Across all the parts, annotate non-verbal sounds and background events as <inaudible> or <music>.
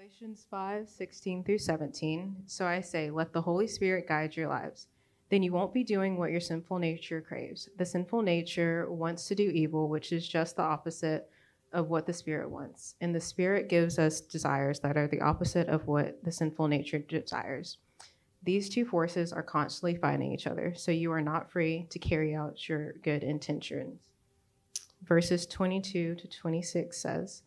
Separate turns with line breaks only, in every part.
Galatians 5 16 through 17. So I say, let the Holy Spirit guide your lives. Then you won't be doing what your sinful nature craves. The sinful nature wants to do evil, which is just the opposite of what the Spirit wants. And the Spirit gives us desires that are the opposite of what the sinful nature desires. These two forces are constantly fighting each other, so you are not free to carry out your good intentions. Verses 22 to 26 says,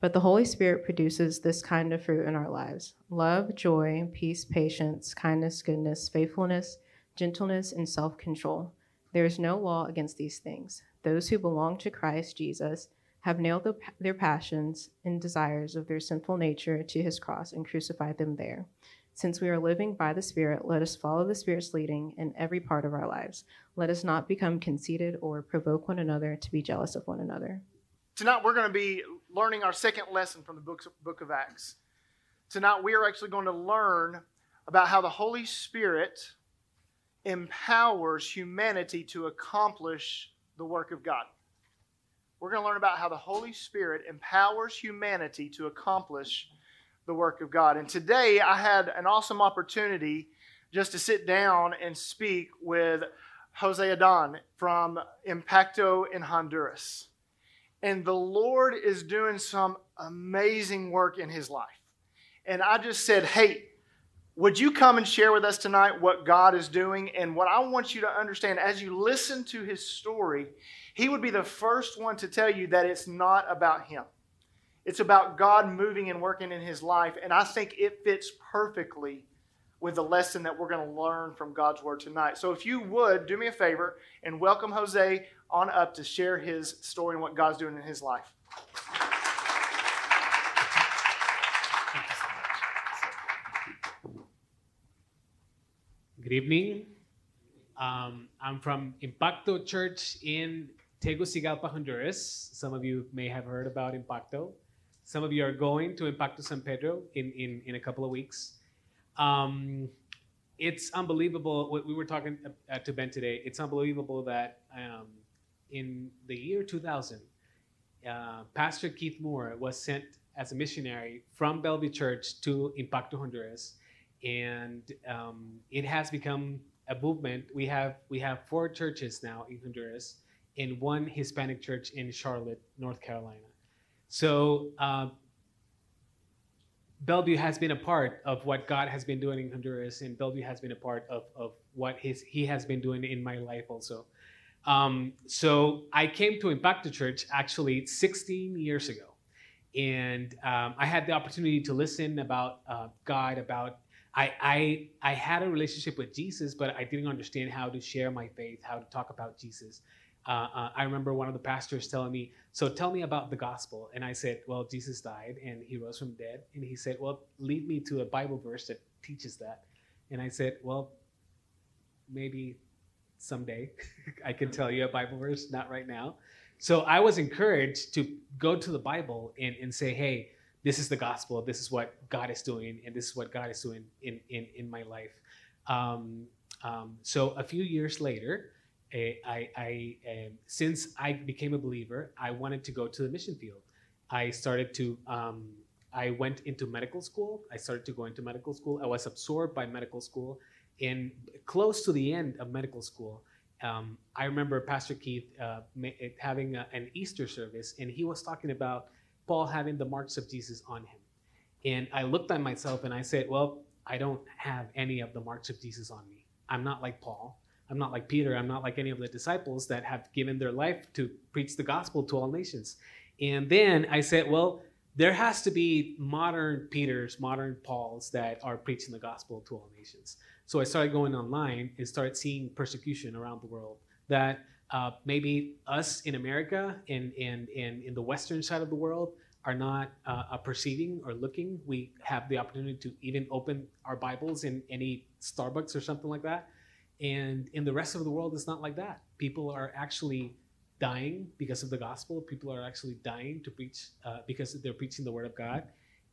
but the Holy Spirit produces this kind of fruit in our lives love, joy, peace, patience, kindness, goodness, faithfulness, gentleness, and self control. There is no law against these things. Those who belong to Christ Jesus have nailed the, their passions and desires of their sinful nature to his cross and crucified them there. Since we are living by the Spirit, let us follow the Spirit's leading in every part of our lives. Let us not become conceited or provoke one another to be jealous of one another.
Tonight, we're going to be learning our second lesson from the book of Acts. Tonight, we are actually going to learn about how the Holy Spirit empowers humanity to accomplish the work of God. We're going to learn about how the Holy Spirit empowers humanity to accomplish the work of God. And today, I had an awesome opportunity just to sit down and speak with Jose Adon from Impacto in Honduras and the Lord is doing some amazing work in his life. And I just said, Hey, would you come and share with us tonight what God is doing? And what I want you to understand as you listen to his story, he would be the first one to tell you that it's not about him. It's about God moving and working in his life. And I think it fits perfectly with the lesson that we're going to learn from God's word tonight. So if you would, do me a favor and welcome Jose on up to share his story and what God's doing in his life.
Good evening. Um, I'm from Impacto Church in Tegucigalpa, Honduras. Some of you may have heard about Impacto. Some of you are going to Impacto San Pedro in, in, in a couple of weeks. Um, it's unbelievable. What we were talking uh, to Ben today, it's unbelievable that um, in the year 2000, uh, Pastor Keith Moore was sent as a missionary from Bellevue Church to Impacto Honduras, and um, it has become a movement. We have we have four churches now in Honduras, and one Hispanic church in Charlotte, North Carolina. So uh, Bellevue has been a part of what God has been doing in Honduras, and Bellevue has been a part of, of what his, He has been doing in my life also. Um, so I came to Impacto Church actually 16 years ago. And um, I had the opportunity to listen about uh, God, about I, I, I had a relationship with Jesus, but I didn't understand how to share my faith, how to talk about Jesus. Uh, uh, I remember one of the pastors telling me, So tell me about the gospel. And I said, Well, Jesus died and he rose from dead. And he said, Well, lead me to a Bible verse that teaches that. And I said, Well, maybe someday. <laughs> I can tell you a Bible verse, not right now. So I was encouraged to go to the Bible and, and say, hey, this is the gospel. This is what God is doing, and this is what God is doing in, in, in my life. Um, um, so a few years later, eh, I, I, I eh, since I became a believer, I wanted to go to the mission field. I started to, um, I went into medical school. I started to go into medical school. I was absorbed by medical school in close to the end of medical school, um, I remember Pastor Keith uh, uh, having a, an Easter service, and he was talking about Paul having the marks of Jesus on him. And I looked at myself and I said, Well, I don't have any of the marks of Jesus on me. I'm not like Paul. I'm not like Peter. I'm not like any of the disciples that have given their life to preach the gospel to all nations. And then I said, Well, there has to be modern Peters, modern Pauls that are preaching the gospel to all nations. So I started going online and started seeing persecution around the world that uh, maybe us in America and in, in, in, the Western side of the world are not uh, uh, perceiving or looking. We have the opportunity to even open our Bibles in any Starbucks or something like that. And in the rest of the world, it's not like that. People are actually dying because of the gospel. People are actually dying to preach uh, because they're preaching the word of God.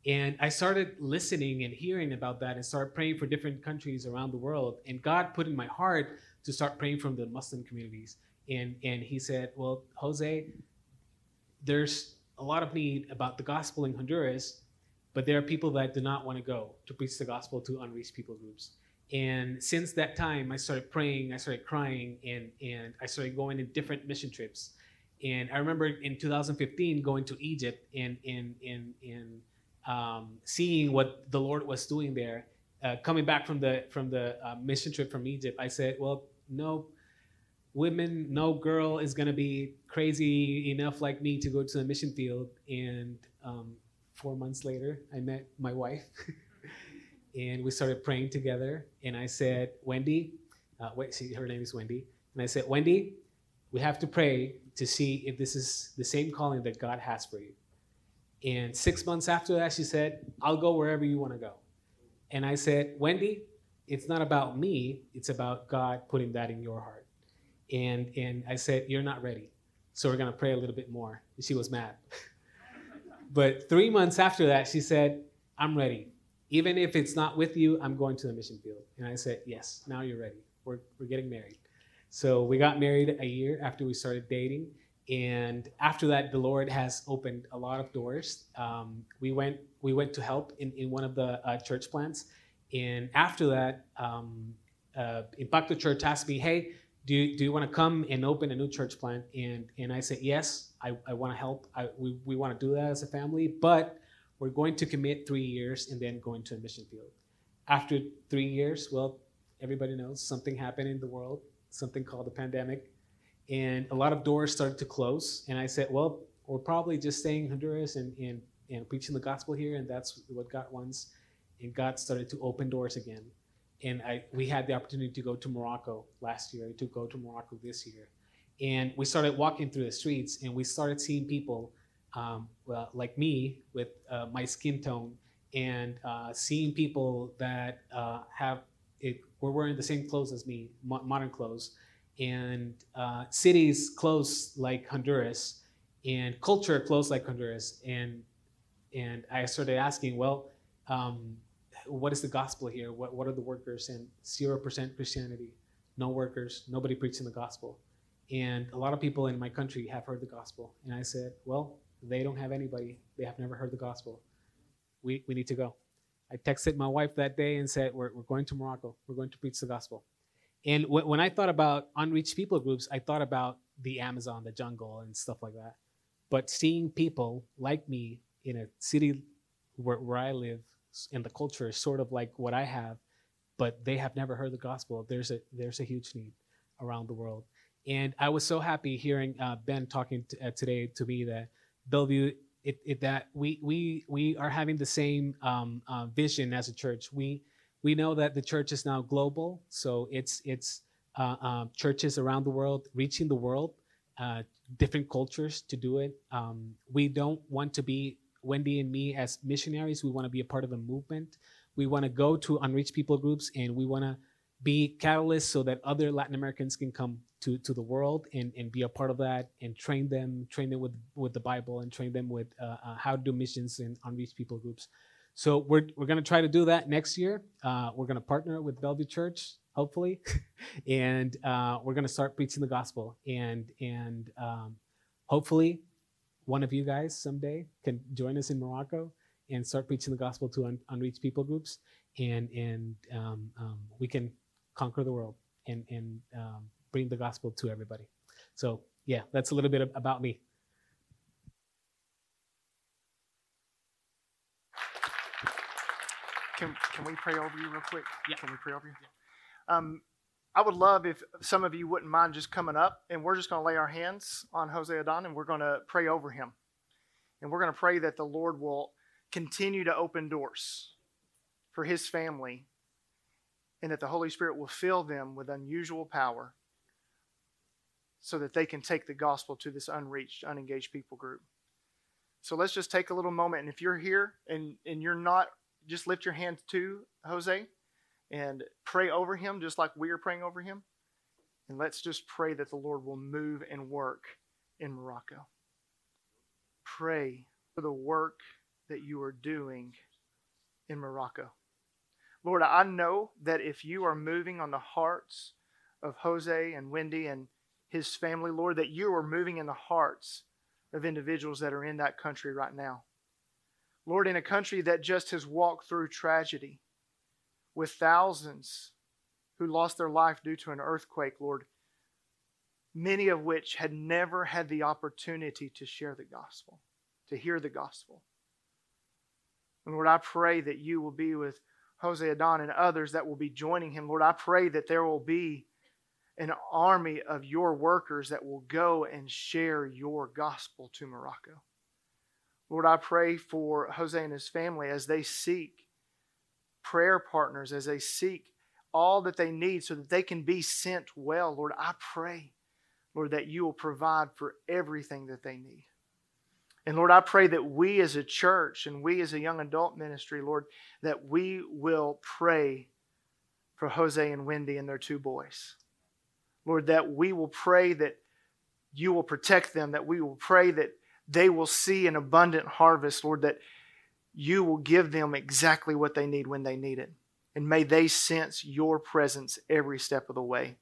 And I started listening and hearing about that and started praying for different countries around the world. And God put in my heart to start praying for the Muslim communities. And, and he said, Well, Jose, there's a lot of need about the gospel in Honduras, but there are people that do not want to go to preach the gospel to unreached people groups. And since that time, I started praying, I started crying, and, and I started going in different mission trips. And I remember in 2015 going to Egypt and, and, and, and um, seeing what the Lord was doing there, uh, coming back from the from the uh, mission trip from Egypt, I said, well, no women, no girl is gonna be crazy enough like me to go to the mission field. And um, four months later, I met my wife, <laughs> and we started praying together. And I said, Wendy, uh, wait, see, her name is Wendy, and I said, Wendy, we have to pray to see if this is the same calling that God has for you. And six months after that, she said, I'll go wherever you want to go. And I said, Wendy, it's not about me, it's about God putting that in your heart. And, and I said, You're not ready. So we're going to pray a little bit more. And she was mad. <laughs> but three months after that, she said, I'm ready. Even if it's not with you, I'm going to the mission field. And I said, Yes, now you're ready. We're, we're getting married. So we got married a year after we started dating and after that the lord has opened a lot of doors um, we went we went to help in, in one of the uh, church plants and after that um, uh, impacto church asked me hey do you, do you want to come and open a new church plant and and i said yes i, I want to help I, we, we want to do that as a family but we're going to commit three years and then go into a mission field after three years well everybody knows something happened in the world something called the pandemic and a lot of doors started to close. And I said, well, we're probably just staying in Honduras and, and, and preaching the gospel here, and that's what God wants. And God started to open doors again. And I, we had the opportunity to go to Morocco last year, to go to Morocco this year. And we started walking through the streets, and we started seeing people um, well, like me with uh, my skin tone, and uh, seeing people that uh, have it, were wearing the same clothes as me, mo- modern clothes, and uh, cities close like Honduras, and culture close like Honduras. And and I started asking, well, um, what is the gospel here? What what are the workers? And zero percent Christianity, no workers, nobody preaching the gospel. And a lot of people in my country have heard the gospel. And I said, well, they don't have anybody. They have never heard the gospel. We we need to go. I texted my wife that day and said, we're, we're going to Morocco. We're going to preach the gospel. And w- when I thought about unreached people groups, I thought about the Amazon, the jungle, and stuff like that. But seeing people like me in a city where, where I live and the culture is sort of like what I have, but they have never heard the gospel. There's a there's a huge need around the world, and I was so happy hearing uh, Ben talking uh, today to me that Bellevue. It, it, that we we we are having the same um, uh, vision as a church. We we know that the church is now global, so it's it's uh, uh, churches around the world reaching the world, uh, different cultures to do it. Um, we don't want to be Wendy and me as missionaries. We want to be a part of a movement. We want to go to unreached people groups, and we want to be catalysts so that other Latin Americans can come to, to the world and, and be a part of that and train them, train them with, with the Bible and train them with uh, uh, how to do missions in unreached people groups. So we're, we're going to try to do that next year. Uh, we're going to partner with Bellevue Church, hopefully, <laughs> and uh, we're going to start preaching the gospel. And and um, hopefully, one of you guys someday can join us in Morocco and start preaching the gospel to un- unreached people groups, and and um, um, we can conquer the world and and um, bring the gospel to everybody. So yeah, that's a little bit about me.
Can, can we pray over you real quick?
Yeah.
Can we pray over you? Yeah. Um, I would love if some of you wouldn't mind just coming up and we're just going to lay our hands on Jose Adon and we're going to pray over him. And we're going to pray that the Lord will continue to open doors for his family and that the Holy Spirit will fill them with unusual power so that they can take the gospel to this unreached, unengaged people group. So let's just take a little moment. And if you're here and, and you're not just lift your hand to Jose and pray over him, just like we are praying over him. And let's just pray that the Lord will move and work in Morocco. Pray for the work that you are doing in Morocco. Lord, I know that if you are moving on the hearts of Jose and Wendy and his family, Lord, that you are moving in the hearts of individuals that are in that country right now. Lord, in a country that just has walked through tragedy with thousands who lost their life due to an earthquake, Lord, many of which had never had the opportunity to share the gospel, to hear the gospel. And Lord, I pray that you will be with Jose Adon and others that will be joining him. Lord, I pray that there will be an army of your workers that will go and share your gospel to Morocco. Lord, I pray for Jose and his family as they seek prayer partners, as they seek all that they need so that they can be sent well. Lord, I pray, Lord, that you will provide for everything that they need. And Lord, I pray that we as a church and we as a young adult ministry, Lord, that we will pray for Jose and Wendy and their two boys. Lord, that we will pray that you will protect them, that we will pray that they will see an abundant harvest, Lord, that you will give them exactly what they need when they need it. And may they sense your presence every step of the way.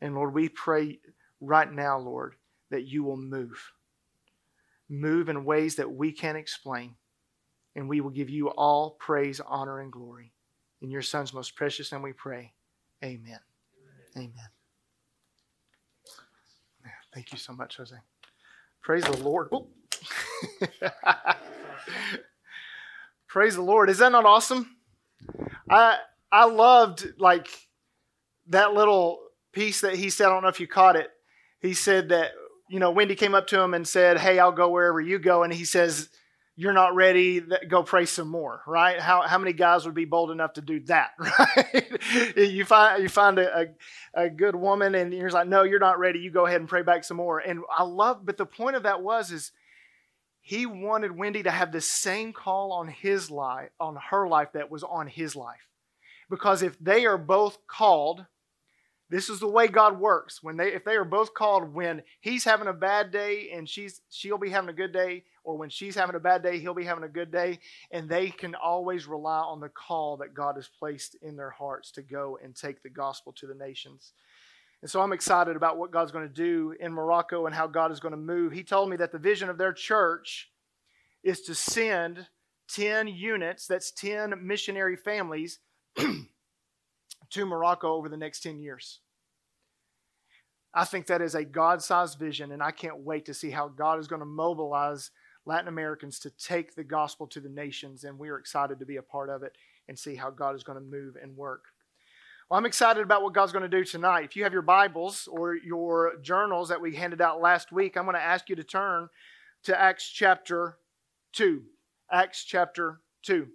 And Lord, we pray right now, Lord, that you will move. Move in ways that we can't explain. And we will give you all praise, honor, and glory. In your Son's most precious name we pray. Amen.
Amen. Amen.
Thank you so much, Jose. Praise the Lord. Ooh. <laughs> Praise the Lord. Is that not awesome? I I loved like that little piece that he said. I don't know if you caught it. He said that you know Wendy came up to him and said, "Hey, I'll go wherever you go," and he says, "You're not ready. Go pray some more." Right? How how many guys would be bold enough to do that? <laughs> Right? you find you find a, a a good woman and you're like, "No, you're not ready. You go ahead and pray back some more." And I love, but the point of that was is he wanted Wendy to have the same call on his life, on her life that was on his life. Because if they are both called, this is the way God works. When they if they are both called when he's having a bad day and she's she'll be having a good day or when she's having a bad day, he'll be having a good day and they can always rely on the call that God has placed in their hearts to go and take the gospel to the nations. And so I'm excited about what God's going to do in Morocco and how God is going to move. He told me that the vision of their church is to send 10 units, that's 10 missionary families, <clears throat> to Morocco over the next 10 years. I think that is a God sized vision, and I can't wait to see how God is going to mobilize Latin Americans to take the gospel to the nations, and we are excited to be a part of it and see how God is going to move and work. Well, I'm excited about what God's going to do tonight. If you have your Bibles or your journals that we handed out last week, I'm going to ask you to turn to Acts chapter 2. Acts chapter 2.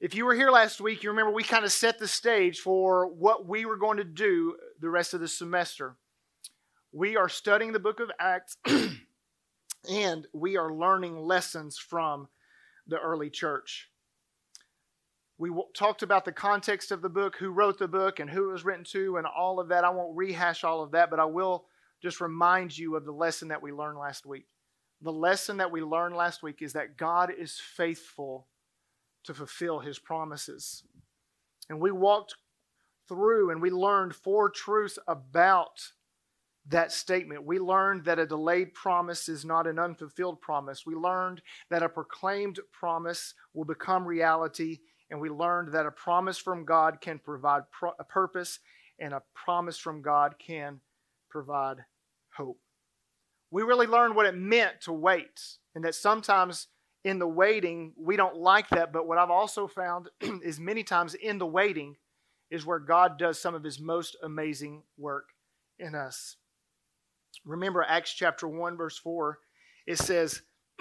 If you were here last week, you remember we kind of set the stage for what we were going to do the rest of the semester. We are studying the book of Acts <clears throat> and we are learning lessons from the early church. We talked about the context of the book, who wrote the book, and who it was written to, and all of that. I won't rehash all of that, but I will just remind you of the lesson that we learned last week. The lesson that we learned last week is that God is faithful to fulfill his promises. And we walked through and we learned four truths about that statement. We learned that a delayed promise is not an unfulfilled promise. We learned that a proclaimed promise will become reality and we learned that a promise from God can provide pro- a purpose, and a promise from God can provide hope. We really learned what it meant to wait, and that sometimes in the waiting, we don't like that. But what I've also found <clears throat> is many times in the waiting is where God does some of his most amazing work in us. Remember Acts chapter 1, verse 4, it says, <clears throat>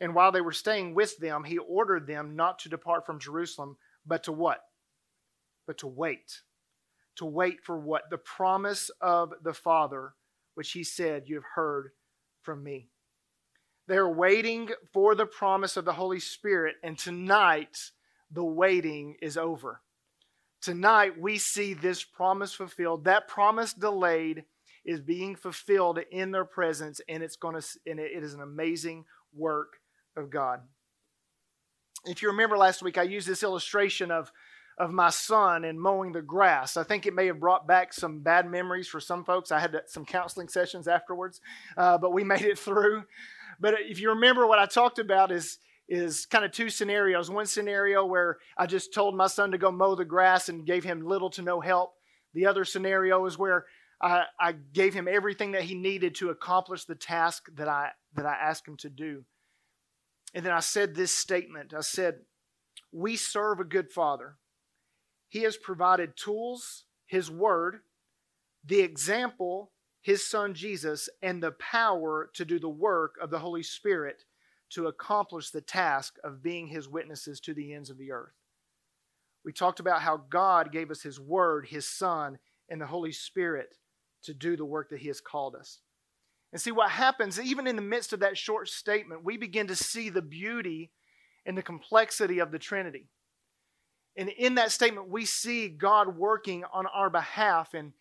And while they were staying with them, he ordered them not to depart from Jerusalem, but to what? But to wait. To wait for what? The promise of the Father, which he said, You have heard from me. They're waiting for the promise of the Holy Spirit, and tonight the waiting is over. Tonight we see this promise fulfilled. That promise delayed is being fulfilled in their presence, and it's going to and it is an amazing work of God. If you remember last week, I used this illustration of, of my son and mowing the grass. I think it may have brought back some bad memories for some folks. I had some counseling sessions afterwards, uh, but we <laughs> made it through. But if you remember, what I talked about is, is kind of two scenarios. One scenario where I just told my son to go mow the grass and gave him little to no help. The other scenario is where I, I, gave him everything that he needed to accomplish the task that I that I asked him to do. And then I said this statement I said, We serve a good father. He has provided tools, his word, the example, his son Jesus, and the power to do the work of the Holy Spirit to accomplish the task of being his witnesses to the ends of the earth. We talked about how God gave us his word, his son, and the Holy Spirit to do the work that he has called us. And see what happens, even in the midst of that short statement, we begin to see the beauty and the complexity of the Trinity. And in that statement, we see God working on our behalf. And,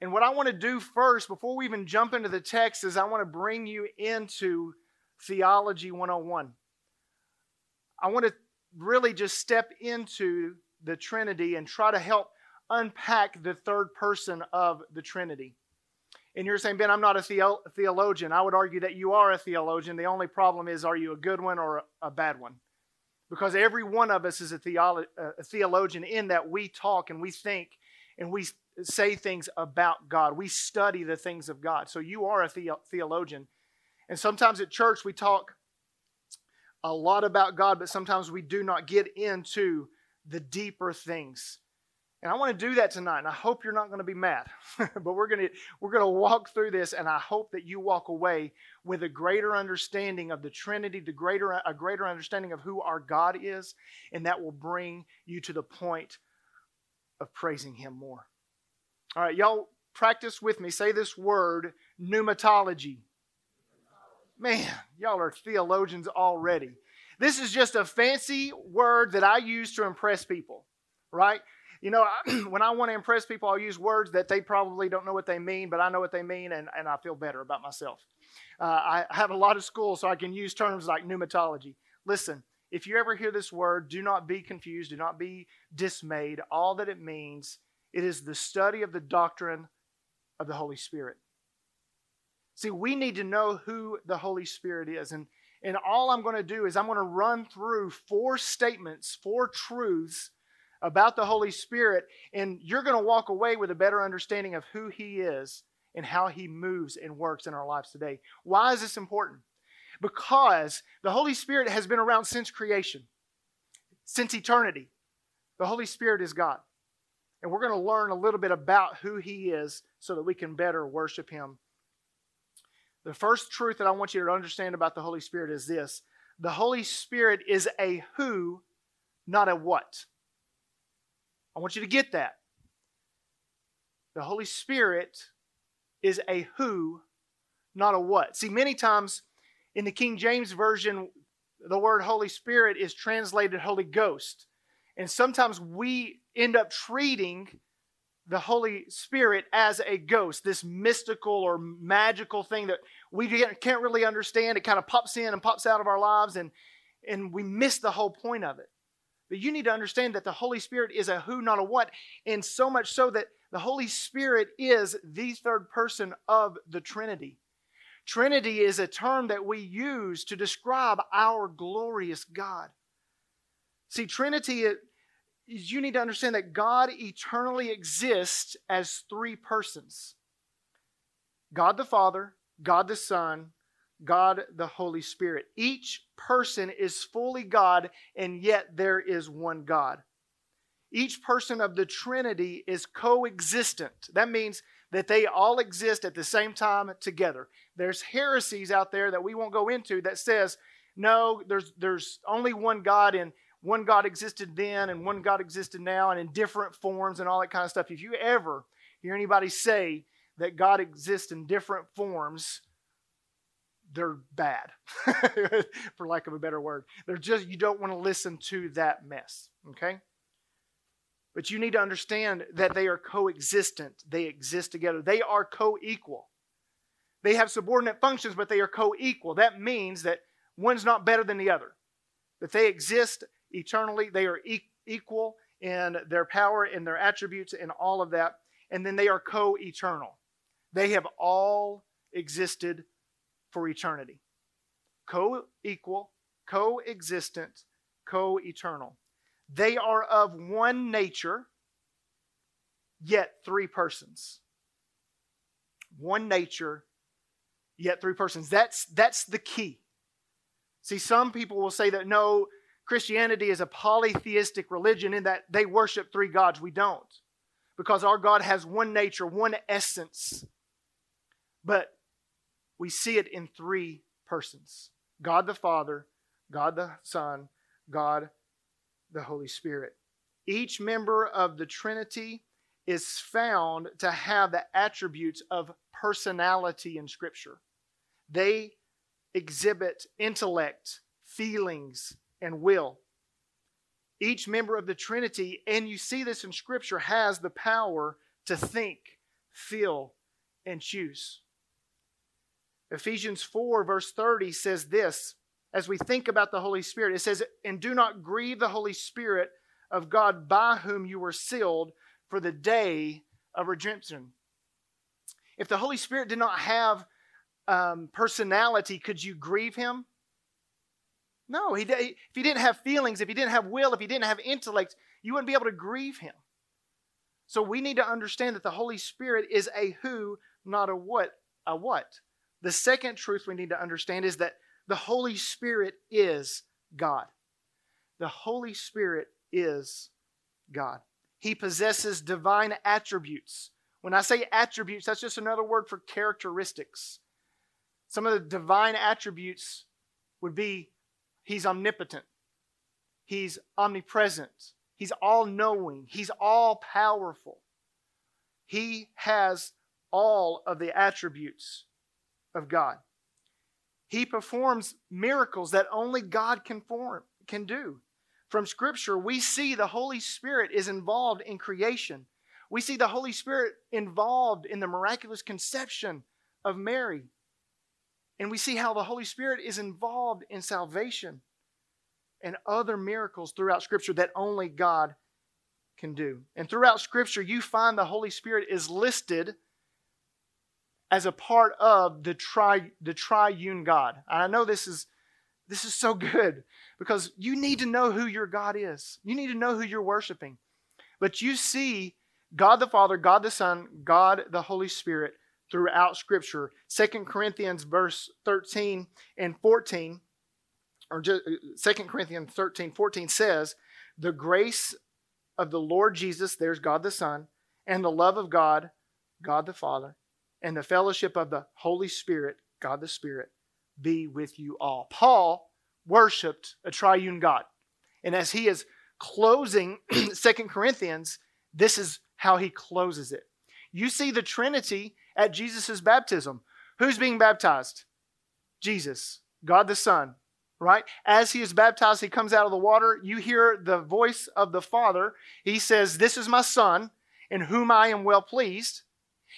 and what I want to do first, before we even jump into the text, is I want to bring you into Theology 101. I want to really just step into the Trinity and try to help unpack the third person of the Trinity and you're saying, Ben, I'm not a theologian. I would argue that you are a theologian. The only problem is, are you a good one or a, a bad one? Because every one of us is a, theolo- a theologian in that we talk and we think and we say things about God. We study the things of God. So you are a the- theologian. And sometimes at church we talk a lot about God, but sometimes we do not get into the deeper things and I want to do that tonight, and I hope you're not going to be mad. <laughs> but we're going to we're going to walk through this, and I hope that you walk away with a greater understanding of the Trinity, the greater a greater understanding of who our God is, and that will bring you to the point of praising Him more. All right, y'all, practice with me. Say this word, pneumatology. Man, y'all are theologians already. This is just a fancy word that I use to impress people, right? You know, <clears throat> when I want to impress people, I'll use words that they probably don't know what they mean, but I know what they mean, and, and I feel better about myself. Uh, I have a lot of school, so I can use terms like pneumatology. Listen, if you ever hear this word, do not be confused, do not be dismayed. All that it means, it is the study of the doctrine of the Holy Spirit. See, we need to know who the Holy Spirit is. And, and all I'm going to do is I'm going to run through four statements, four truths about the Holy Spirit, and you're going to walk away with a better understanding of who He is and how He moves and works in our lives today. Why is this important? Because the Holy Spirit has been around since creation, since eternity. The Holy Spirit is God. And we're going to learn a little bit about who He is so that we can better worship Him. The first truth that I want you to understand about the Holy Spirit is this the Holy Spirit is a who, not a what. I want you to get that. The Holy Spirit is a who, not a what. See, many times in the King James Version, the word Holy Spirit is translated Holy Ghost. And sometimes we end up treating the Holy Spirit as a ghost, this mystical or magical thing that we can't really understand. It kind of pops in and pops out of our lives, and, and we miss the whole point of it. But you need to understand that the Holy Spirit is a who, not a what, and so much so that the Holy Spirit is the third person of the Trinity. Trinity is a term that we use to describe our glorious God. See, Trinity, you need to understand that God eternally exists as three persons God the Father, God the Son, God the Holy Spirit. Each person is fully God, and yet there is one God. Each person of the Trinity is coexistent. That means that they all exist at the same time together. There's heresies out there that we won't go into that says, no, there's there's only one God and one God existed then and one God existed now and in different forms and all that kind of stuff. If you ever hear anybody say that God exists in different forms, they're bad, <laughs> for lack of a better word. They're just, you don't want to listen to that mess, okay? But you need to understand that they are coexistent. They exist together. They are co equal. They have subordinate functions, but they are co equal. That means that one's not better than the other, that they exist eternally. They are e- equal in their power, in their attributes, in all of that. And then they are co eternal. They have all existed for eternity. Co equal, co existent, co eternal. They are of one nature, yet three persons. One nature, yet three persons. That's, that's the key. See, some people will say that no, Christianity is a polytheistic religion in that they worship three gods. We don't, because our God has one nature, one essence. But we see it in three persons God the Father, God the Son, God the Holy Spirit. Each member of the Trinity is found to have the attributes of personality in Scripture. They exhibit intellect, feelings, and will. Each member of the Trinity, and you see this in Scripture, has the power to think, feel, and choose. Ephesians 4, verse 30 says this as we think about the Holy Spirit. It says, And do not grieve the Holy Spirit of God by whom you were sealed for the day of redemption. If the Holy Spirit did not have um, personality, could you grieve him? No, he, if he didn't have feelings, if he didn't have will, if he didn't have intellect, you wouldn't be able to grieve him. So we need to understand that the Holy Spirit is a who, not a what. A what? The second truth we need to understand is that the Holy Spirit is God. The Holy Spirit is God. He possesses divine attributes. When I say attributes, that's just another word for characteristics. Some of the divine attributes would be He's omnipotent, He's omnipresent, He's all knowing, He's all powerful. He has all of the attributes of God. He performs miracles that only God can, form, can do. From Scripture, we see the Holy Spirit is involved in creation. We see the Holy Spirit involved in the miraculous conception of Mary. And we see how the Holy Spirit is involved in salvation and other miracles throughout Scripture that only God can do. And throughout Scripture, you find the Holy Spirit is listed as a part of the, tri, the triune God. And I know this is, this is so <laughs> good because you need to know who your God is, you need to know who you're worshiping. But you see God the Father, God the Son, God the Holy Spirit throughout Scripture. Second Corinthians verse 13 and 14, or just, 2 Corinthians 13, 14 says, The grace of the Lord Jesus, there's God the Son, and the love of God, God the Father, and the fellowship of the Holy Spirit, God the Spirit, be with you all. Paul worshiped a triune God. And as he is closing <clears throat> Second Corinthians, this is how he closes it. You see the Trinity at Jesus' baptism. Who's being baptized? Jesus, God the Son, right? As he is baptized, he comes out of the water. You hear the voice of the Father. He says, This is my Son, in whom I am well pleased.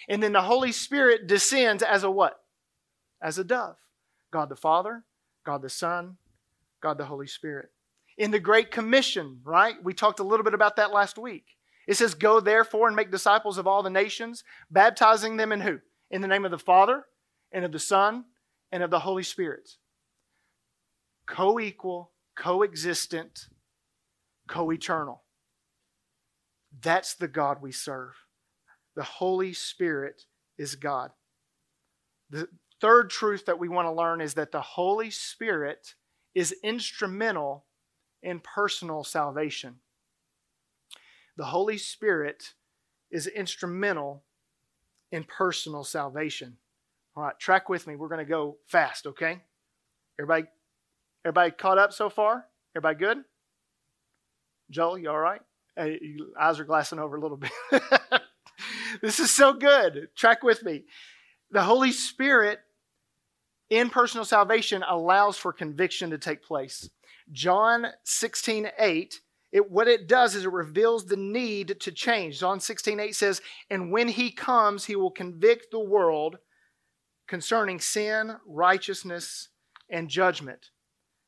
And then the Holy Spirit descends as a what? As a dove. God the Father, God the Son, God the Holy Spirit. In the Great Commission, right? We talked a little bit about that last week. It says, Go therefore and make disciples of all the nations, baptizing them in who? In the name of the Father, and of the Son, and of the Holy Spirit. Co equal, coexistent, co eternal. That's the God we serve. The Holy Spirit is God. The third truth that we want to learn is that the Holy Spirit is instrumental in personal salvation. The Holy Spirit is instrumental in personal salvation. All right, track with me. We're going to go fast, okay? Everybody everybody caught up so far? Everybody good? Joel, you all right? Hey, eyes are glassing over a little bit. <laughs> This is so good. Track with me. The Holy Spirit in personal salvation allows for conviction to take place. John 16, 8, it, what it does is it reveals the need to change. John 16, 8 says, And when he comes, he will convict the world concerning sin, righteousness, and judgment.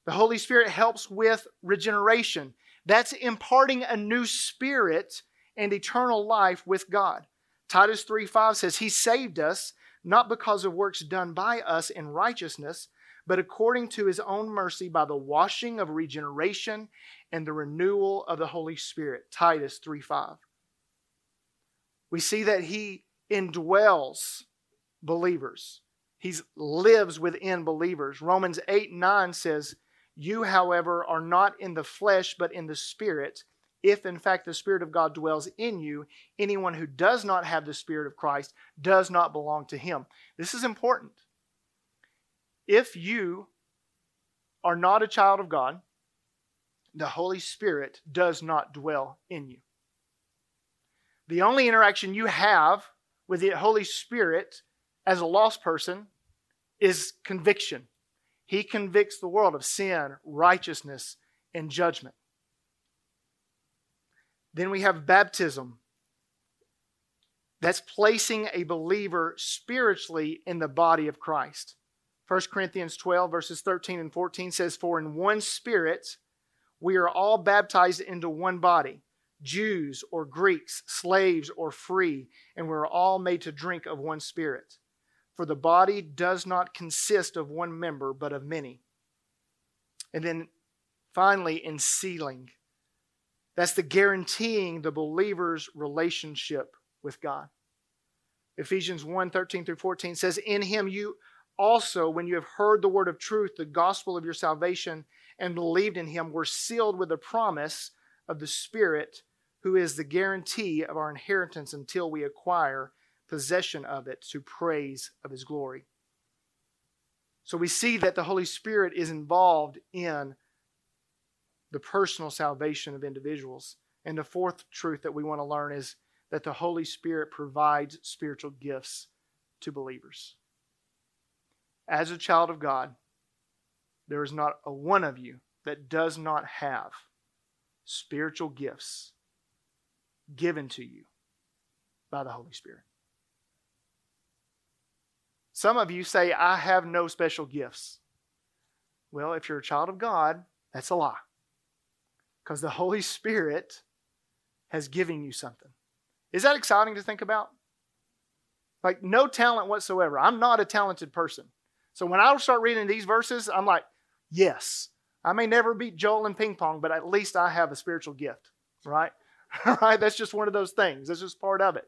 The Holy Spirit helps with regeneration. That's imparting a new spirit and eternal life with God. Titus 3 5 says, He saved us, not because of works done by us in righteousness, but according to His own mercy by the washing of regeneration and the renewal of the Holy Spirit. Titus 3 5. We see that He indwells believers. He lives within believers. Romans 8 9 says, You, however, are not in the flesh, but in the Spirit if in fact the Spirit of God dwells in you, anyone who does not have the Spirit of Christ does not belong to him. This is important. If you are not a child of God, the Holy Spirit does not dwell in you. The only interaction you have with the Holy Spirit as a lost person is conviction. He convicts the world of sin, righteousness, and judgment. Then we have baptism. That's placing a believer spiritually in the body of Christ. 1 Corinthians 12, verses 13 and 14 says, For in one spirit we are all baptized into one body, Jews or Greeks, slaves or free, and we're all made to drink of one spirit. For the body does not consist of one member, but of many. And then finally, in sealing. That's the guaranteeing the believer's relationship with God. Ephesians 1 13 through 14 says, In him you also, when you have heard the word of truth, the gospel of your salvation, and believed in him, were sealed with the promise of the Spirit, who is the guarantee of our inheritance until we acquire possession of it to praise of his glory. So we see that the Holy Spirit is involved in the personal salvation of individuals. And the fourth truth that we want to learn is that the Holy Spirit provides spiritual gifts to believers. As a child of God, there is not a one of you that does not have spiritual gifts given to you by the Holy Spirit. Some of you say, I have no special gifts. Well, if you're a child of God, that's a lie. Because the Holy Spirit has given you something. Is that exciting to think about? Like, no talent whatsoever. I'm not a talented person. So when I start reading these verses, I'm like, yes, I may never beat Joel in ping pong, but at least I have a spiritual gift, right? <laughs> right? That's just one of those things. That's just part of it.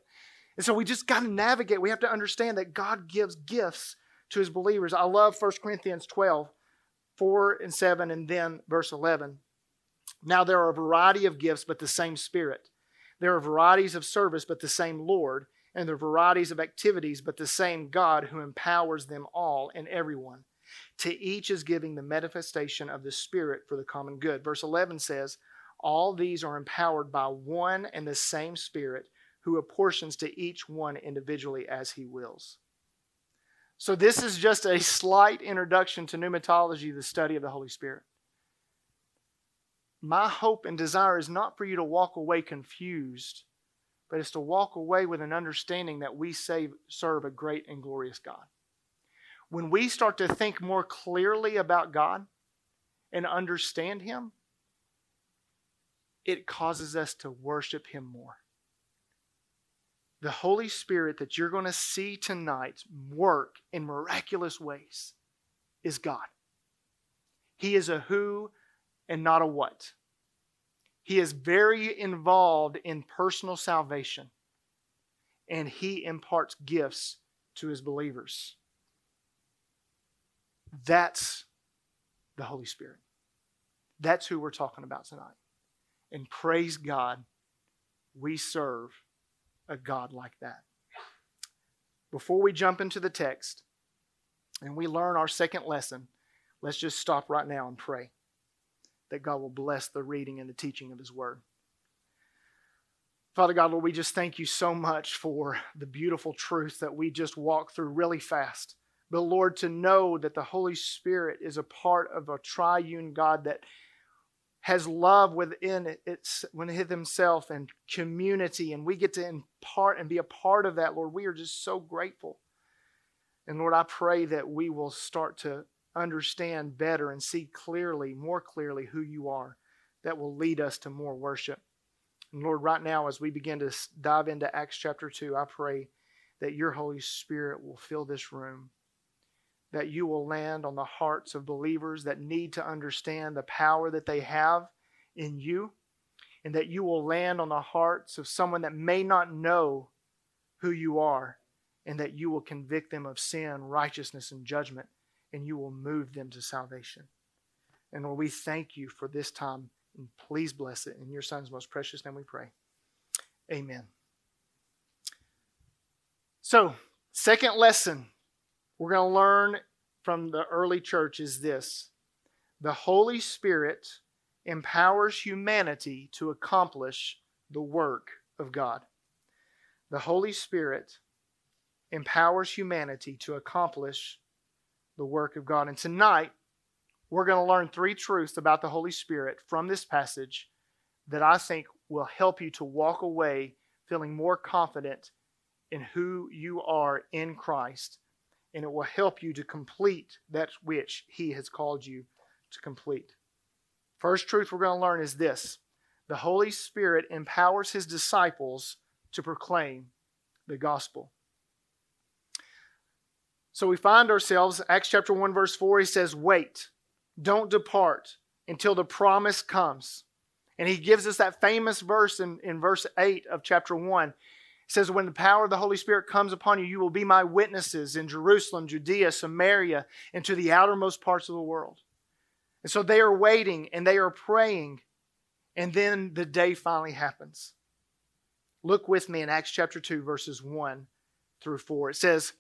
And so we just got to navigate. We have to understand that God gives gifts to his believers. I love 1 Corinthians 12, 4 and 7, and then verse 11. Now there are a variety of gifts, but the same Spirit. There are varieties of service, but the same Lord. And there are varieties of activities, but the same God who empowers them all and everyone. To each is giving the manifestation of the Spirit for the common good. Verse 11 says, All these are empowered by one and the same Spirit who apportions to each one individually as he wills. So, this is just a slight introduction to pneumatology, the study of the Holy Spirit. My hope and desire is not for you to walk away confused, but it's to walk away with an understanding that we save, serve a great and glorious God. When we start to think more clearly about God and understand Him, it causes us to worship Him more. The Holy Spirit that you're going to see tonight work in miraculous ways is God. He is a who, and not a what. He is very involved in personal salvation and he imparts gifts to his believers. That's the Holy Spirit. That's who we're talking about tonight. And praise God, we serve a God like that. Before we jump into the text and we learn our second lesson, let's just stop right now and pray that God will bless the reading and the teaching of His Word. Father God, Lord, we just thank you so much for the beautiful truth that we just walked through really fast. But Lord, to know that the Holy Spirit is a part of a triune God that has love within it, it's within himself and community, and we get to impart and be a part of that, Lord. We are just so grateful. And Lord, I pray that we will start to understand better and see clearly, more clearly, who you are that will lead us to more worship. And Lord, right now, as we begin to dive into Acts chapter 2, I pray that your Holy Spirit will fill this room, that you will land on the hearts of believers that need to understand the power that they have in you, and that you will land on the hearts of someone that may not know who you are, and that you will convict them of sin, righteousness, and judgment and you will move them to salvation. And Lord, we thank you for this time, and please bless it. In your Son's most precious name we pray. Amen. So, second lesson we're going to learn from the early church is this the Holy Spirit empowers humanity to accomplish the work of God. The Holy Spirit empowers humanity to accomplish the work of God. And tonight, we're going to learn three truths about the Holy Spirit from this passage that I think will help you to walk away feeling more confident in who you are in Christ. And it will help you to complete that which He has called you to complete. First truth we're going to learn is this the Holy Spirit empowers His disciples to proclaim the gospel. So we find ourselves, Acts chapter 1, verse 4, he says, Wait, don't depart until the promise comes. And he gives us that famous verse in, in verse 8 of chapter 1. It says, When the power of the Holy Spirit comes upon you, you will be my witnesses in Jerusalem, Judea, Samaria, and to the outermost parts of the world. And so they are waiting and they are praying. And then the day finally happens. Look with me in Acts chapter 2, verses 1 through 4. It says,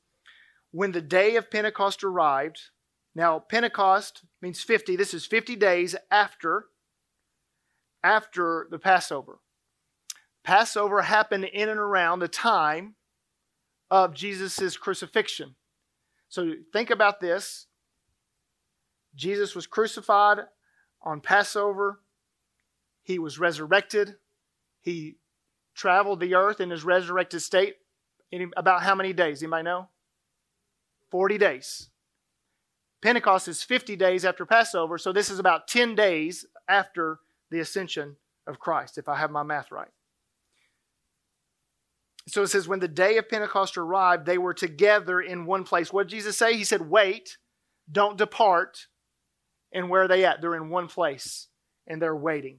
when the day of Pentecost arrived, now Pentecost means 50, this is 50 days after after the Passover. Passover happened in and around the time of Jesus' crucifixion. So think about this. Jesus was crucified on Passover. He was resurrected. He traveled the earth in his resurrected state in about how many days? Anybody know? 40 days. Pentecost is 50 days after Passover, so this is about 10 days after the ascension of Christ, if I have my math right. So it says, when the day of Pentecost arrived, they were together in one place. What did Jesus say? He said, wait, don't depart. And where are they at? They're in one place and they're waiting.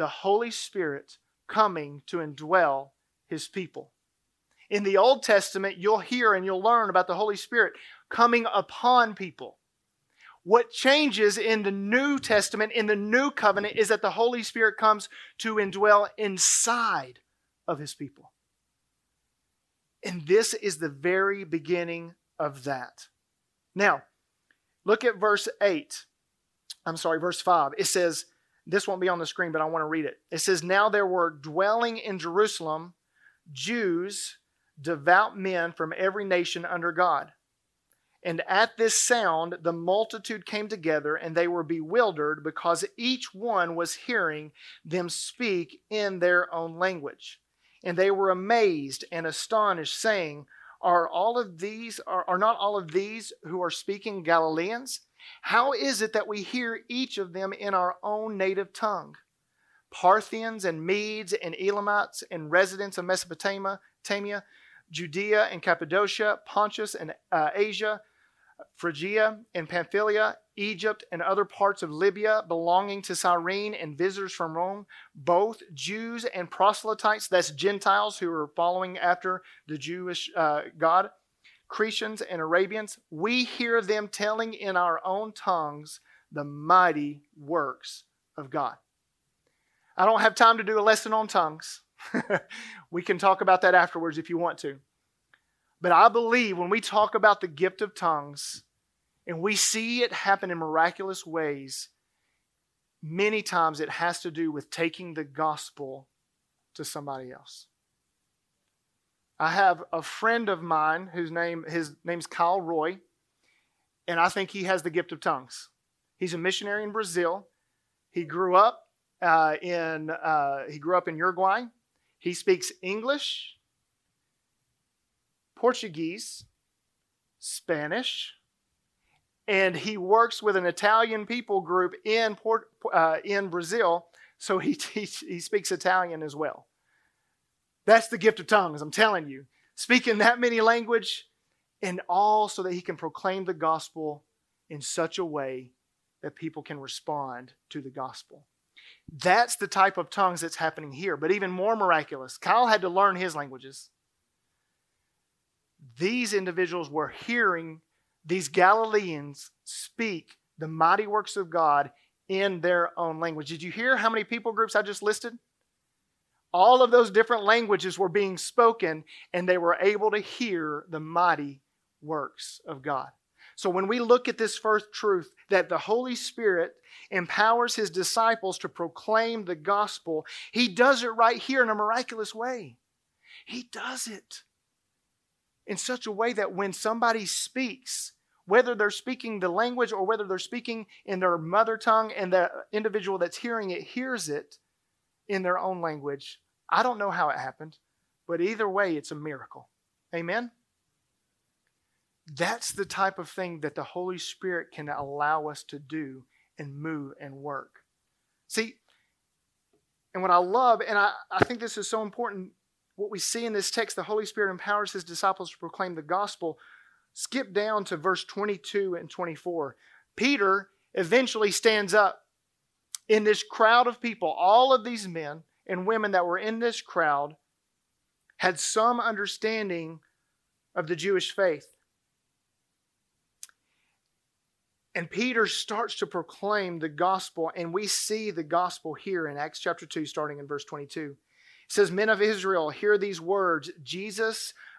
the Holy Spirit coming to indwell his people. In the Old Testament, you'll hear and you'll learn about the Holy Spirit coming upon people. What changes in the New Testament, in the New Covenant, is that the Holy Spirit comes to indwell inside of his people. And this is the very beginning of that. Now, look at verse 8. I'm sorry, verse 5. It says, this won't be on the screen, but I want to read it. It says, Now there were dwelling in Jerusalem Jews, devout men from every nation under God. And at this sound, the multitude came together, and they were bewildered because each one was hearing them speak in their own language. And they were amazed and astonished, saying, Are all of these, are, are not all of these who are speaking Galileans? How is it that we hear each of them in our own native tongue? Parthians and Medes and Elamites and residents of Mesopotamia, Judea and Cappadocia, Pontus and uh, Asia, Phrygia and Pamphylia, Egypt and other parts of Libya belonging to Cyrene and visitors from Rome, both Jews and proselytes, that's Gentiles who are following after the Jewish uh, God, Cretans and Arabians, we hear them telling in our own tongues the mighty works of God. I don't have time to do a lesson on tongues. <laughs> we can talk about that afterwards if you want to. But I believe when we talk about the gift of tongues and we see it happen in miraculous ways, many times it has to do with taking the gospel to somebody else. I have a friend of mine whose name his name's Kyle Roy, and I think he has the gift of tongues. He's a missionary in Brazil. He grew up uh, in uh, he grew up in Uruguay. He speaks English, Portuguese, Spanish, and he works with an Italian people group in Port, uh, in Brazil. So he, he <laughs> he speaks Italian as well. That's the gift of tongues, I'm telling you. Speaking that many language and all so that he can proclaim the gospel in such a way that people can respond to the gospel. That's the type of tongues that's happening here, but even more miraculous. Kyle had to learn his languages. These individuals were hearing these Galileans speak the mighty works of God in their own language. Did you hear how many people groups I just listed? All of those different languages were being spoken, and they were able to hear the mighty works of God. So, when we look at this first truth that the Holy Spirit empowers his disciples to proclaim the gospel, he does it right here in a miraculous way. He does it in such a way that when somebody speaks, whether they're speaking the language or whether they're speaking in their mother tongue and the individual that's hearing it hears it, in their own language. I don't know how it happened, but either way, it's a miracle. Amen? That's the type of thing that the Holy Spirit can allow us to do and move and work. See, and what I love, and I, I think this is so important, what we see in this text, the Holy Spirit empowers his disciples to proclaim the gospel. Skip down to verse 22 and 24. Peter eventually stands up in this crowd of people, all of these men and women that were in this crowd had some understanding of the Jewish faith. And Peter starts to proclaim the gospel, and we see the gospel here in Acts chapter 2, starting in verse 22. It says, Men of Israel, hear these words Jesus,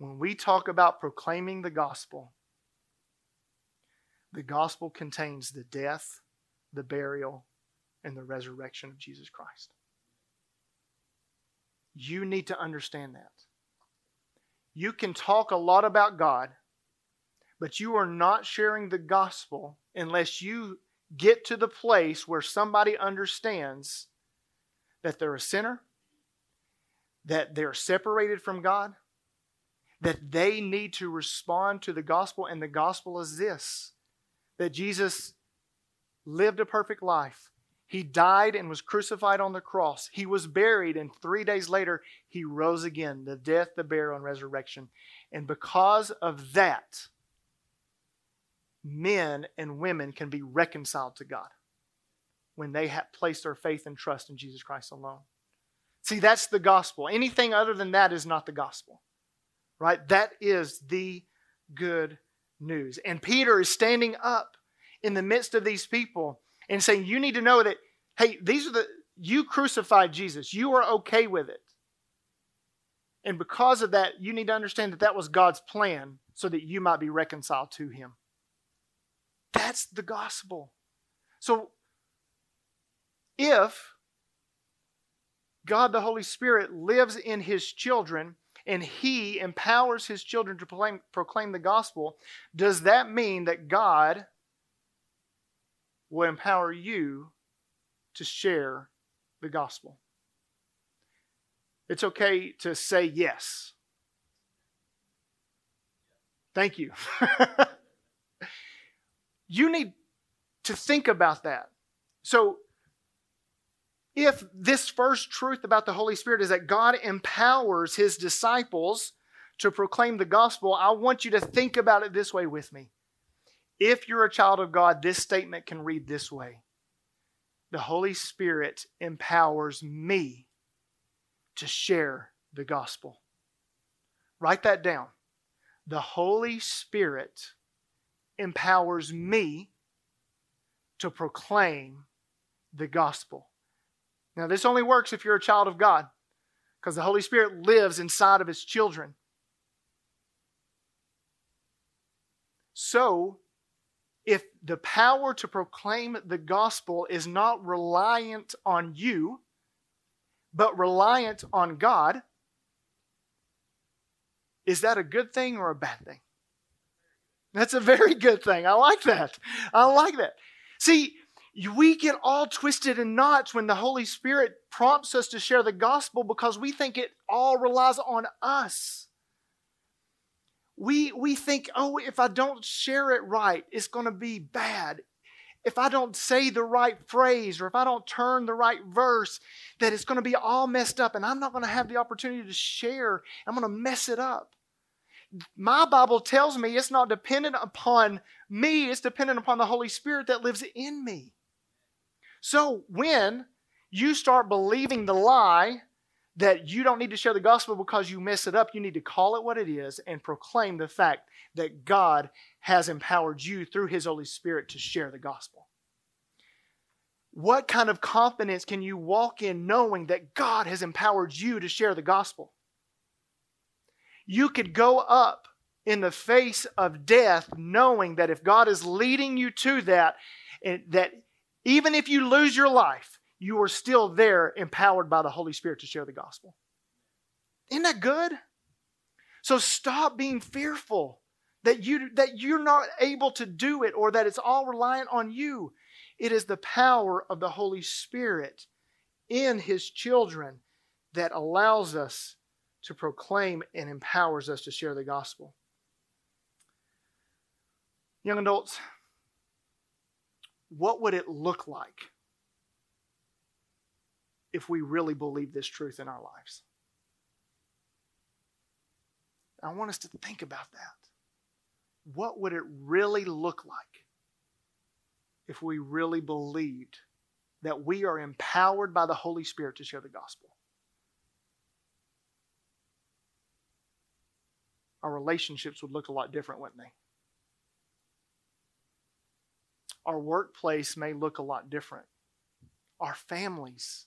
when we talk about proclaiming the gospel, the gospel contains the death, the burial, and the resurrection of Jesus Christ. You need to understand that. You can talk a lot about God, but you are not sharing the gospel unless you get to the place where somebody understands that they're a sinner, that they're separated from God, that they need to respond to the gospel. And the gospel is this that Jesus lived a perfect life. He died and was crucified on the cross. He was buried, and three days later, he rose again the death, the burial, and resurrection. And because of that, men and women can be reconciled to God when they have placed their faith and trust in Jesus Christ alone. See, that's the gospel. Anything other than that is not the gospel right? That is the good news. And Peter is standing up in the midst of these people and saying, You need to know that, hey, these are the, you crucified Jesus. You are okay with it. And because of that, you need to understand that that was God's plan so that you might be reconciled to Him. That's the gospel. So if God the Holy Spirit lives in His children, and he empowers his children to proclaim, proclaim the gospel, does that mean that God will empower you to share the gospel? It's okay to say yes. Thank you. <laughs> you need to think about that. So if this first truth about the Holy Spirit is that God empowers his disciples to proclaim the gospel, I want you to think about it this way with me. If you're a child of God, this statement can read this way The Holy Spirit empowers me to share the gospel. Write that down. The Holy Spirit empowers me to proclaim the gospel. Now, this only works if you're a child of God, because the Holy Spirit lives inside of his children. So, if the power to proclaim the gospel is not reliant on you, but reliant on God, is that a good thing or a bad thing? That's a very good thing. I like that. I like that. See, we get all twisted in knots when the Holy Spirit prompts us to share the gospel because we think it all relies on us. We, we think, oh, if I don't share it right, it's going to be bad. If I don't say the right phrase or if I don't turn the right verse, that it's going to be all messed up and I'm not going to have the opportunity to share. I'm going to mess it up my Bible tells me it's not dependent upon me, it's dependent upon the Holy Spirit that lives in me. So when you start believing the lie that you don't need to share the gospel because you mess it up, you need to call it what it is and proclaim the fact that God has empowered you through His Holy Spirit to share the gospel. What kind of confidence can you walk in knowing that God has empowered you to share the gospel? You could go up in the face of death knowing that if God is leading you to that, that even if you lose your life, you are still there empowered by the Holy Spirit to share the gospel. Isn't that good? So stop being fearful that you that you're not able to do it or that it's all reliant on you. It is the power of the Holy Spirit in his children that allows us to proclaim and empowers us to share the gospel. Young adults, what would it look like if we really believe this truth in our lives? I want us to think about that. What would it really look like if we really believed that we are empowered by the Holy Spirit to share the gospel? Our relationships would look a lot different, wouldn't they? Our workplace may look a lot different. Our families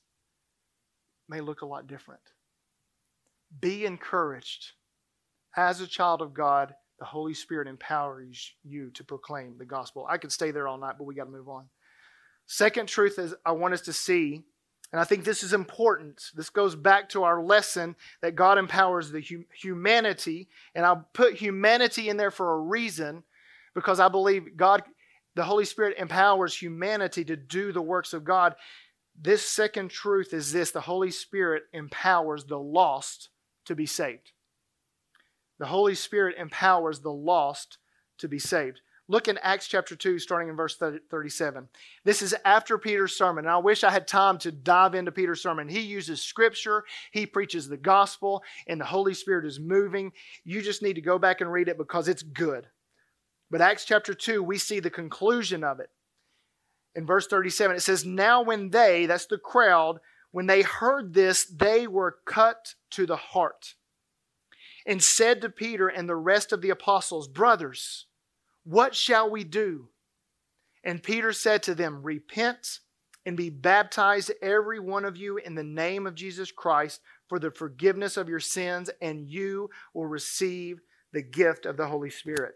may look a lot different. Be encouraged. As a child of God, the Holy Spirit empowers you to proclaim the gospel. I could stay there all night, but we got to move on. Second truth is I want us to see, and I think this is important. This goes back to our lesson that God empowers the hum- humanity, and I'll put humanity in there for a reason because I believe God the Holy Spirit empowers humanity to do the works of God. This second truth is this the Holy Spirit empowers the lost to be saved. The Holy Spirit empowers the lost to be saved. Look in Acts chapter 2, starting in verse 37. This is after Peter's sermon. And I wish I had time to dive into Peter's sermon. He uses scripture, he preaches the gospel, and the Holy Spirit is moving. You just need to go back and read it because it's good. But Acts chapter 2, we see the conclusion of it. In verse 37, it says, Now when they, that's the crowd, when they heard this, they were cut to the heart and said to Peter and the rest of the apostles, Brothers, what shall we do? And Peter said to them, Repent and be baptized, every one of you, in the name of Jesus Christ for the forgiveness of your sins, and you will receive the gift of the Holy Spirit.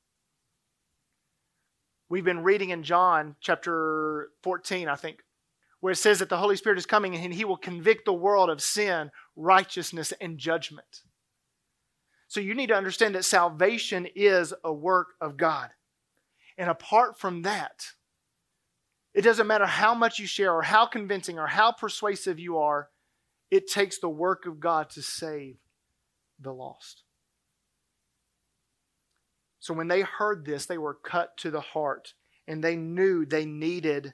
we've been reading in John chapter 14, I think, where it says that the Holy Spirit is coming and he will convict the world of sin, righteousness, and judgment. So you need to understand that salvation is a work of God. And apart from that, it doesn't matter how much you share or how convincing or how persuasive you are, it takes the work of God to save the lost. So when they heard this, they were cut to the heart and they knew they needed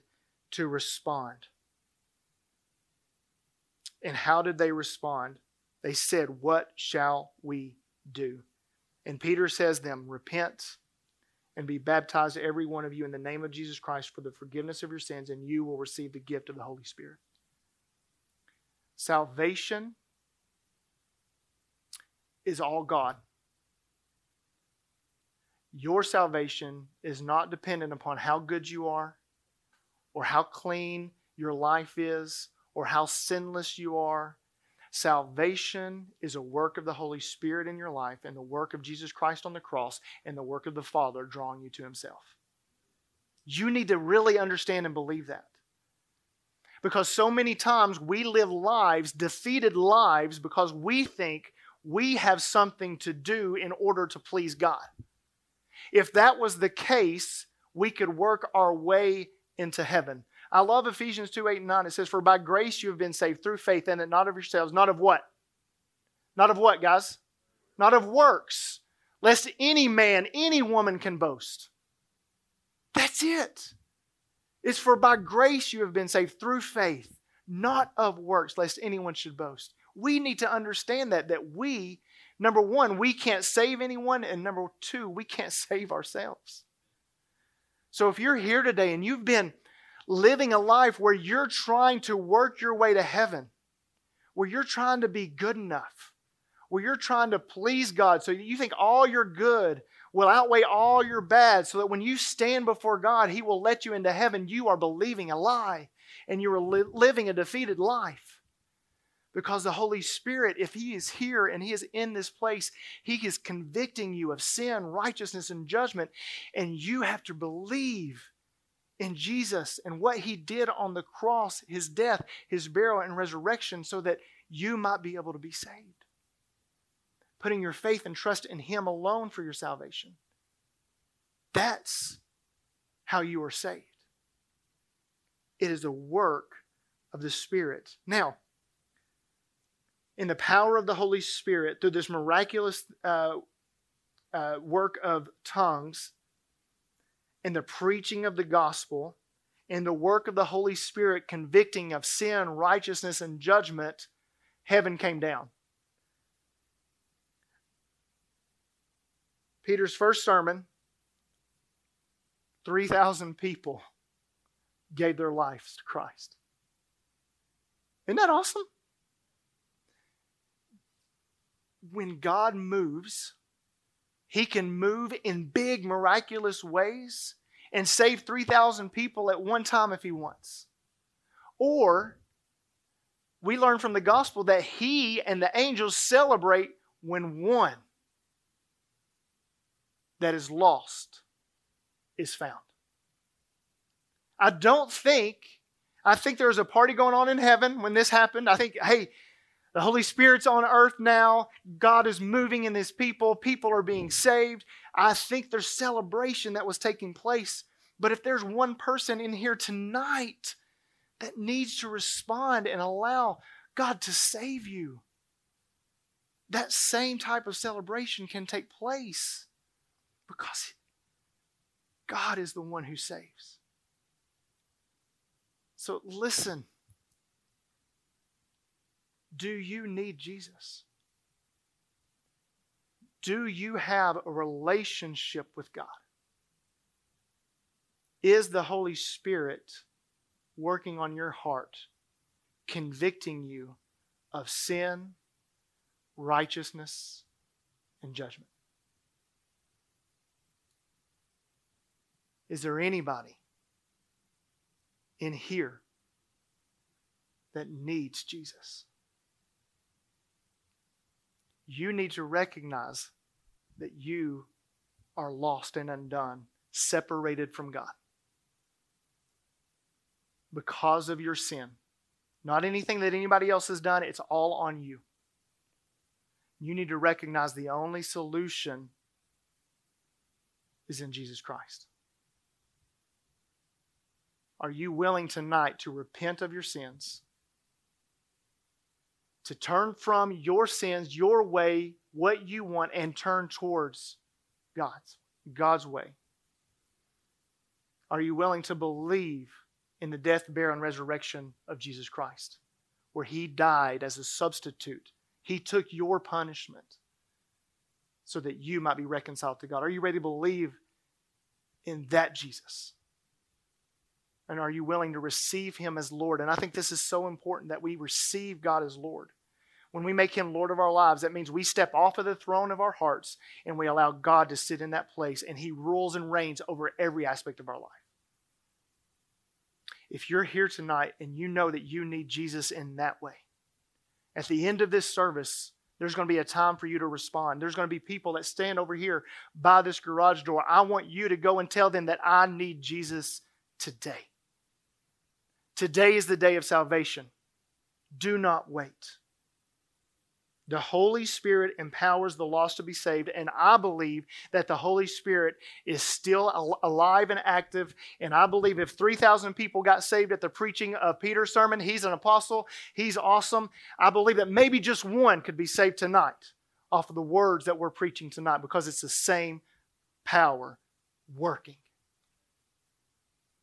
to respond. And how did they respond? They said, What shall we do? And Peter says them, Repent and be baptized, every one of you, in the name of Jesus Christ for the forgiveness of your sins, and you will receive the gift of the Holy Spirit. Salvation is all God. Your salvation is not dependent upon how good you are, or how clean your life is, or how sinless you are. Salvation is a work of the Holy Spirit in your life and the work of Jesus Christ on the cross and the work of the Father drawing you to Himself. You need to really understand and believe that. Because so many times we live lives, defeated lives, because we think we have something to do in order to please God. If that was the case, we could work our way into heaven. I love Ephesians 2 8 and 9. It says, For by grace you have been saved through faith, and it not of yourselves, not of what? Not of what, guys? Not of works, lest any man, any woman can boast. That's it. It's for by grace you have been saved through faith, not of works, lest anyone should boast. We need to understand that, that we Number one, we can't save anyone. And number two, we can't <laughs> save ourselves. So if you're here today and you've been living a life where you're trying to work your way to heaven, where you're trying to be good enough, where you're trying to please God, so you think all your good will outweigh all your bad, so that when you stand before God, He will let you into heaven, you are believing a lie and you are li- living a defeated life. Because the Holy Spirit, if He is here and He is in this place, He is convicting you of sin, righteousness, and judgment. And you have to believe in Jesus and what He did on the cross, His death, His burial, and resurrection, so that you might be able to be saved. Putting your faith and trust in Him alone for your salvation. That's how you are saved. It is a work of the Spirit. Now, in the power of the Holy Spirit through this miraculous uh, uh, work of tongues and the preaching of the gospel and the work of the Holy Spirit convicting of sin, righteousness, and judgment, heaven came down. Peter's first sermon 3,000 people gave their lives to Christ. Isn't that awesome? when God moves, he can move in big, miraculous ways and save 3,000 people at one time if he wants. Or we learn from the gospel that he and the angels celebrate when one that is lost is found. I don't think, I think there was a party going on in heaven when this happened. I think, hey, the Holy Spirit's on earth now. God is moving in his people. People are being saved. I think there's celebration that was taking place. But if there's one person in here tonight that needs to respond and allow God to save you, that same type of celebration can take place because God is the one who saves. So listen. Do you need Jesus? Do you have a relationship with God? Is the Holy Spirit working on your heart, convicting you of sin, righteousness, and judgment? Is there anybody in here that needs Jesus? you need to recognize that you are lost and undone, separated from God because of your sin. Not anything that anybody else has done, it's all on you. You need to recognize the only solution is in Jesus Christ. Are you willing tonight to repent of your sins? to turn from your sins, your way, what you want, and turn towards God's, God's way? Are you willing to believe in the death, burial, and resurrection of Jesus Christ, where he died as a substitute? He took your punishment so that you might be reconciled to God. Are you ready to believe in that Jesus? And are you willing to receive him as Lord? And I think this is so important that we receive God as Lord. When we make him Lord of our lives, that means we step off of the throne of our hearts and we allow God to sit in that place and he rules and reigns over every aspect of our life. If you're here tonight and you know that you need Jesus in that way, at the end of this service, there's going to be a time for you to respond. There's going to be people that stand over here by this garage door. I want you to go and tell them that I need Jesus today. Today is the day of salvation. Do not wait. The Holy Spirit empowers the lost to be saved, and I believe that the Holy Spirit is still al- alive and active. And I believe if 3,000 people got saved at the preaching of Peter's sermon, he's an apostle, he's awesome. I believe that maybe just one could be saved tonight off of the words that we're preaching tonight because it's the same power working.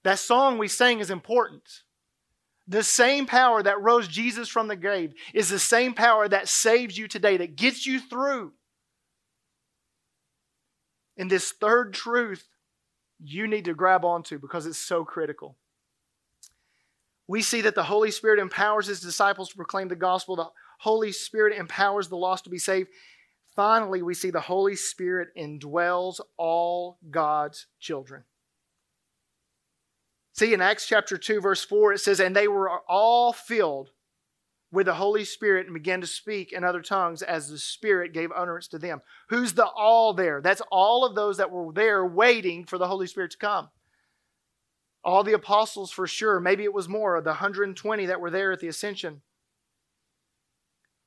That song we sang is important. The same power that rose Jesus from the grave is the same power that saves you today, that gets you through. And this third truth you need to grab onto because it's so critical. We see that the Holy Spirit empowers his disciples to proclaim the gospel. The Holy Spirit empowers the lost to be saved. Finally, we see the Holy Spirit indwells all God's children. See, in Acts chapter 2, verse 4, it says, And they were all filled with the Holy Spirit and began to speak in other tongues as the Spirit gave utterance to them. Who's the all there? That's all of those that were there waiting for the Holy Spirit to come. All the apostles for sure. Maybe it was more, the 120 that were there at the ascension.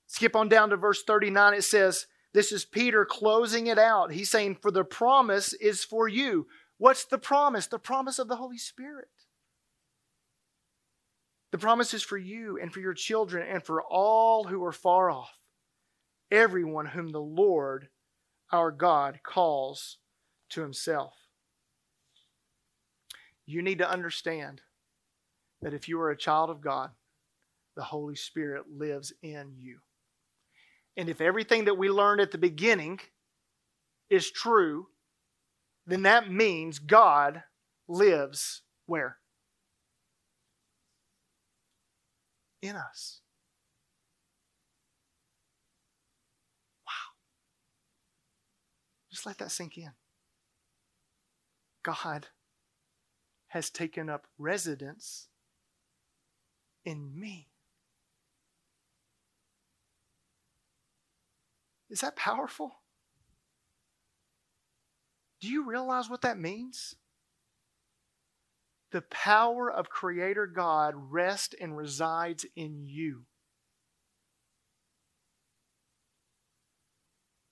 Skip on down to verse 39. It says, This is Peter closing it out. He's saying, For the promise is for you. What's the promise? The promise of the Holy Spirit. The promise is for you and for your children and for all who are far off, everyone whom the Lord our God calls to himself. You need to understand that if you are a child of God, the Holy Spirit lives in you. And if everything that we learned at the beginning is true, then that means God lives where? in us. Wow. Just let that sink in. God has taken up residence in me. Is that powerful? Do you realize what that means? the power of Creator God rests and resides in you.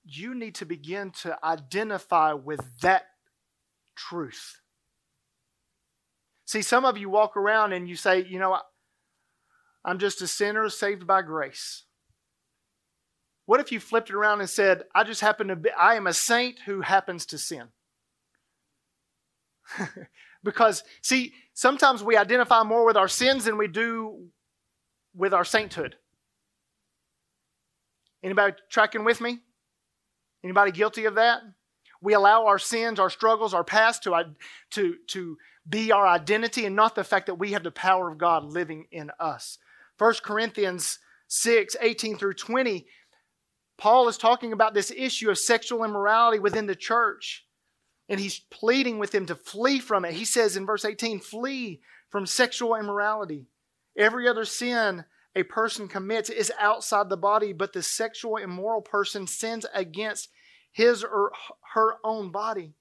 You need to begin to identify with that truth. See, some of you walk around and you say, you know, I'm just a sinner saved by grace. What if you flipped it around and said, I just happen to be, I am a saint who happens to sin? <laughs> Because, see, sometimes we identify more with our sins than we do with our sainthood. Anybody tracking with me? Anybody guilty of that? We allow our sins, our struggles, our past to, to, to be our identity and not the fact that we have the power of God living in us. 1 Corinthians 6 18 through 20, Paul is talking about this issue of sexual immorality within the church and he's pleading with them to flee from it. He says in verse 18, flee from sexual immorality. Every other sin a person commits is outside the body, but the sexual immoral person sins against his or her own body.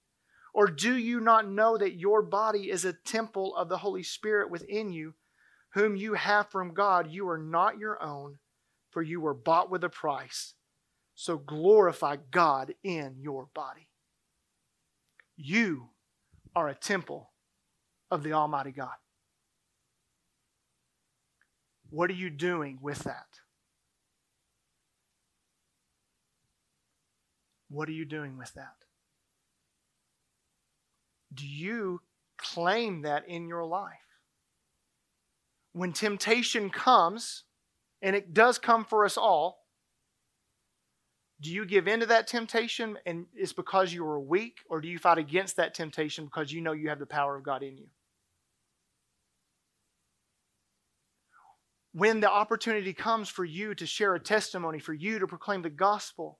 Or do you not know that your body is a temple of the Holy Spirit within you, whom you have from God? You are not your own, for you were bought with a price. So glorify God in your body. You are a temple of the Almighty God. What are you doing with that? What are you doing with that? Do you claim that in your life? When temptation comes, and it does come for us all, do you give in to that temptation and it's because you are weak, or do you fight against that temptation because you know you have the power of God in you? When the opportunity comes for you to share a testimony, for you to proclaim the gospel,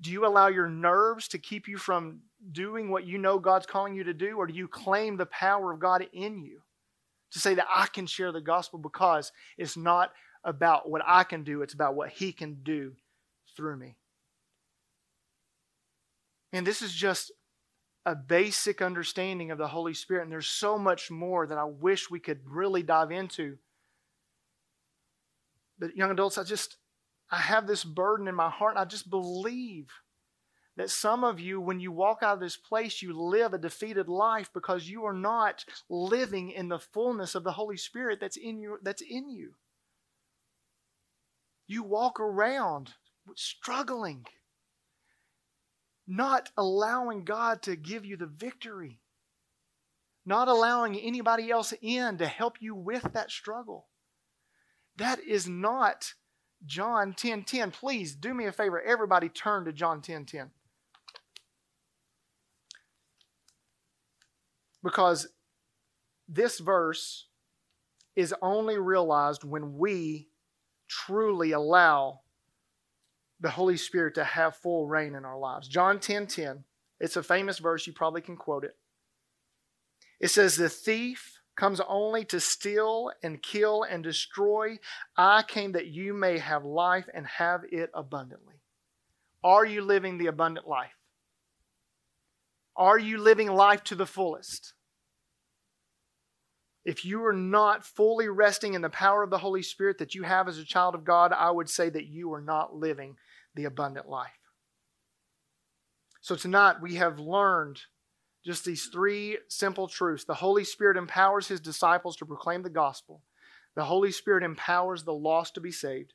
do you allow your nerves to keep you from doing what you know God's calling you to do, or do you claim the power of God in you to say that I can share the gospel because it's not about what I can do, it's about what He can do through me. And this is just a basic understanding of the Holy Spirit. And there's so much more that I wish we could really dive into. But, young adults, I just, I have this burden in my heart. I just believe that some of you, when you walk out of this place, you live a defeated life because you are not living in the fullness of the Holy Spirit that's in you. That's in you. You walk around struggling, not allowing God to give you the victory, not allowing anybody else in to help you with that struggle. That is not John 10:10. 10, 10. Please do me a favor. Everybody turn to John 10:10. 10, 10. Because this verse is only realized when we truly allow the Holy Spirit to have full reign in our lives. John 10 10, it's a famous verse, you probably can quote it. It says, The thief comes only to steal and kill and destroy. I came that you may have life and have it abundantly. Are you living the abundant life? Are you living life to the fullest? If you are not fully resting in the power of the Holy Spirit that you have as a child of God, I would say that you are not living the abundant life. So tonight we have learned just these three simple truths. The Holy Spirit empowers his disciples to proclaim the gospel. The Holy Spirit empowers the lost to be saved,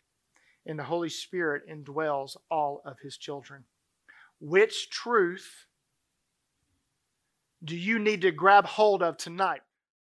and the Holy Spirit indwells all of his children. Which truth do you need to grab hold of tonight?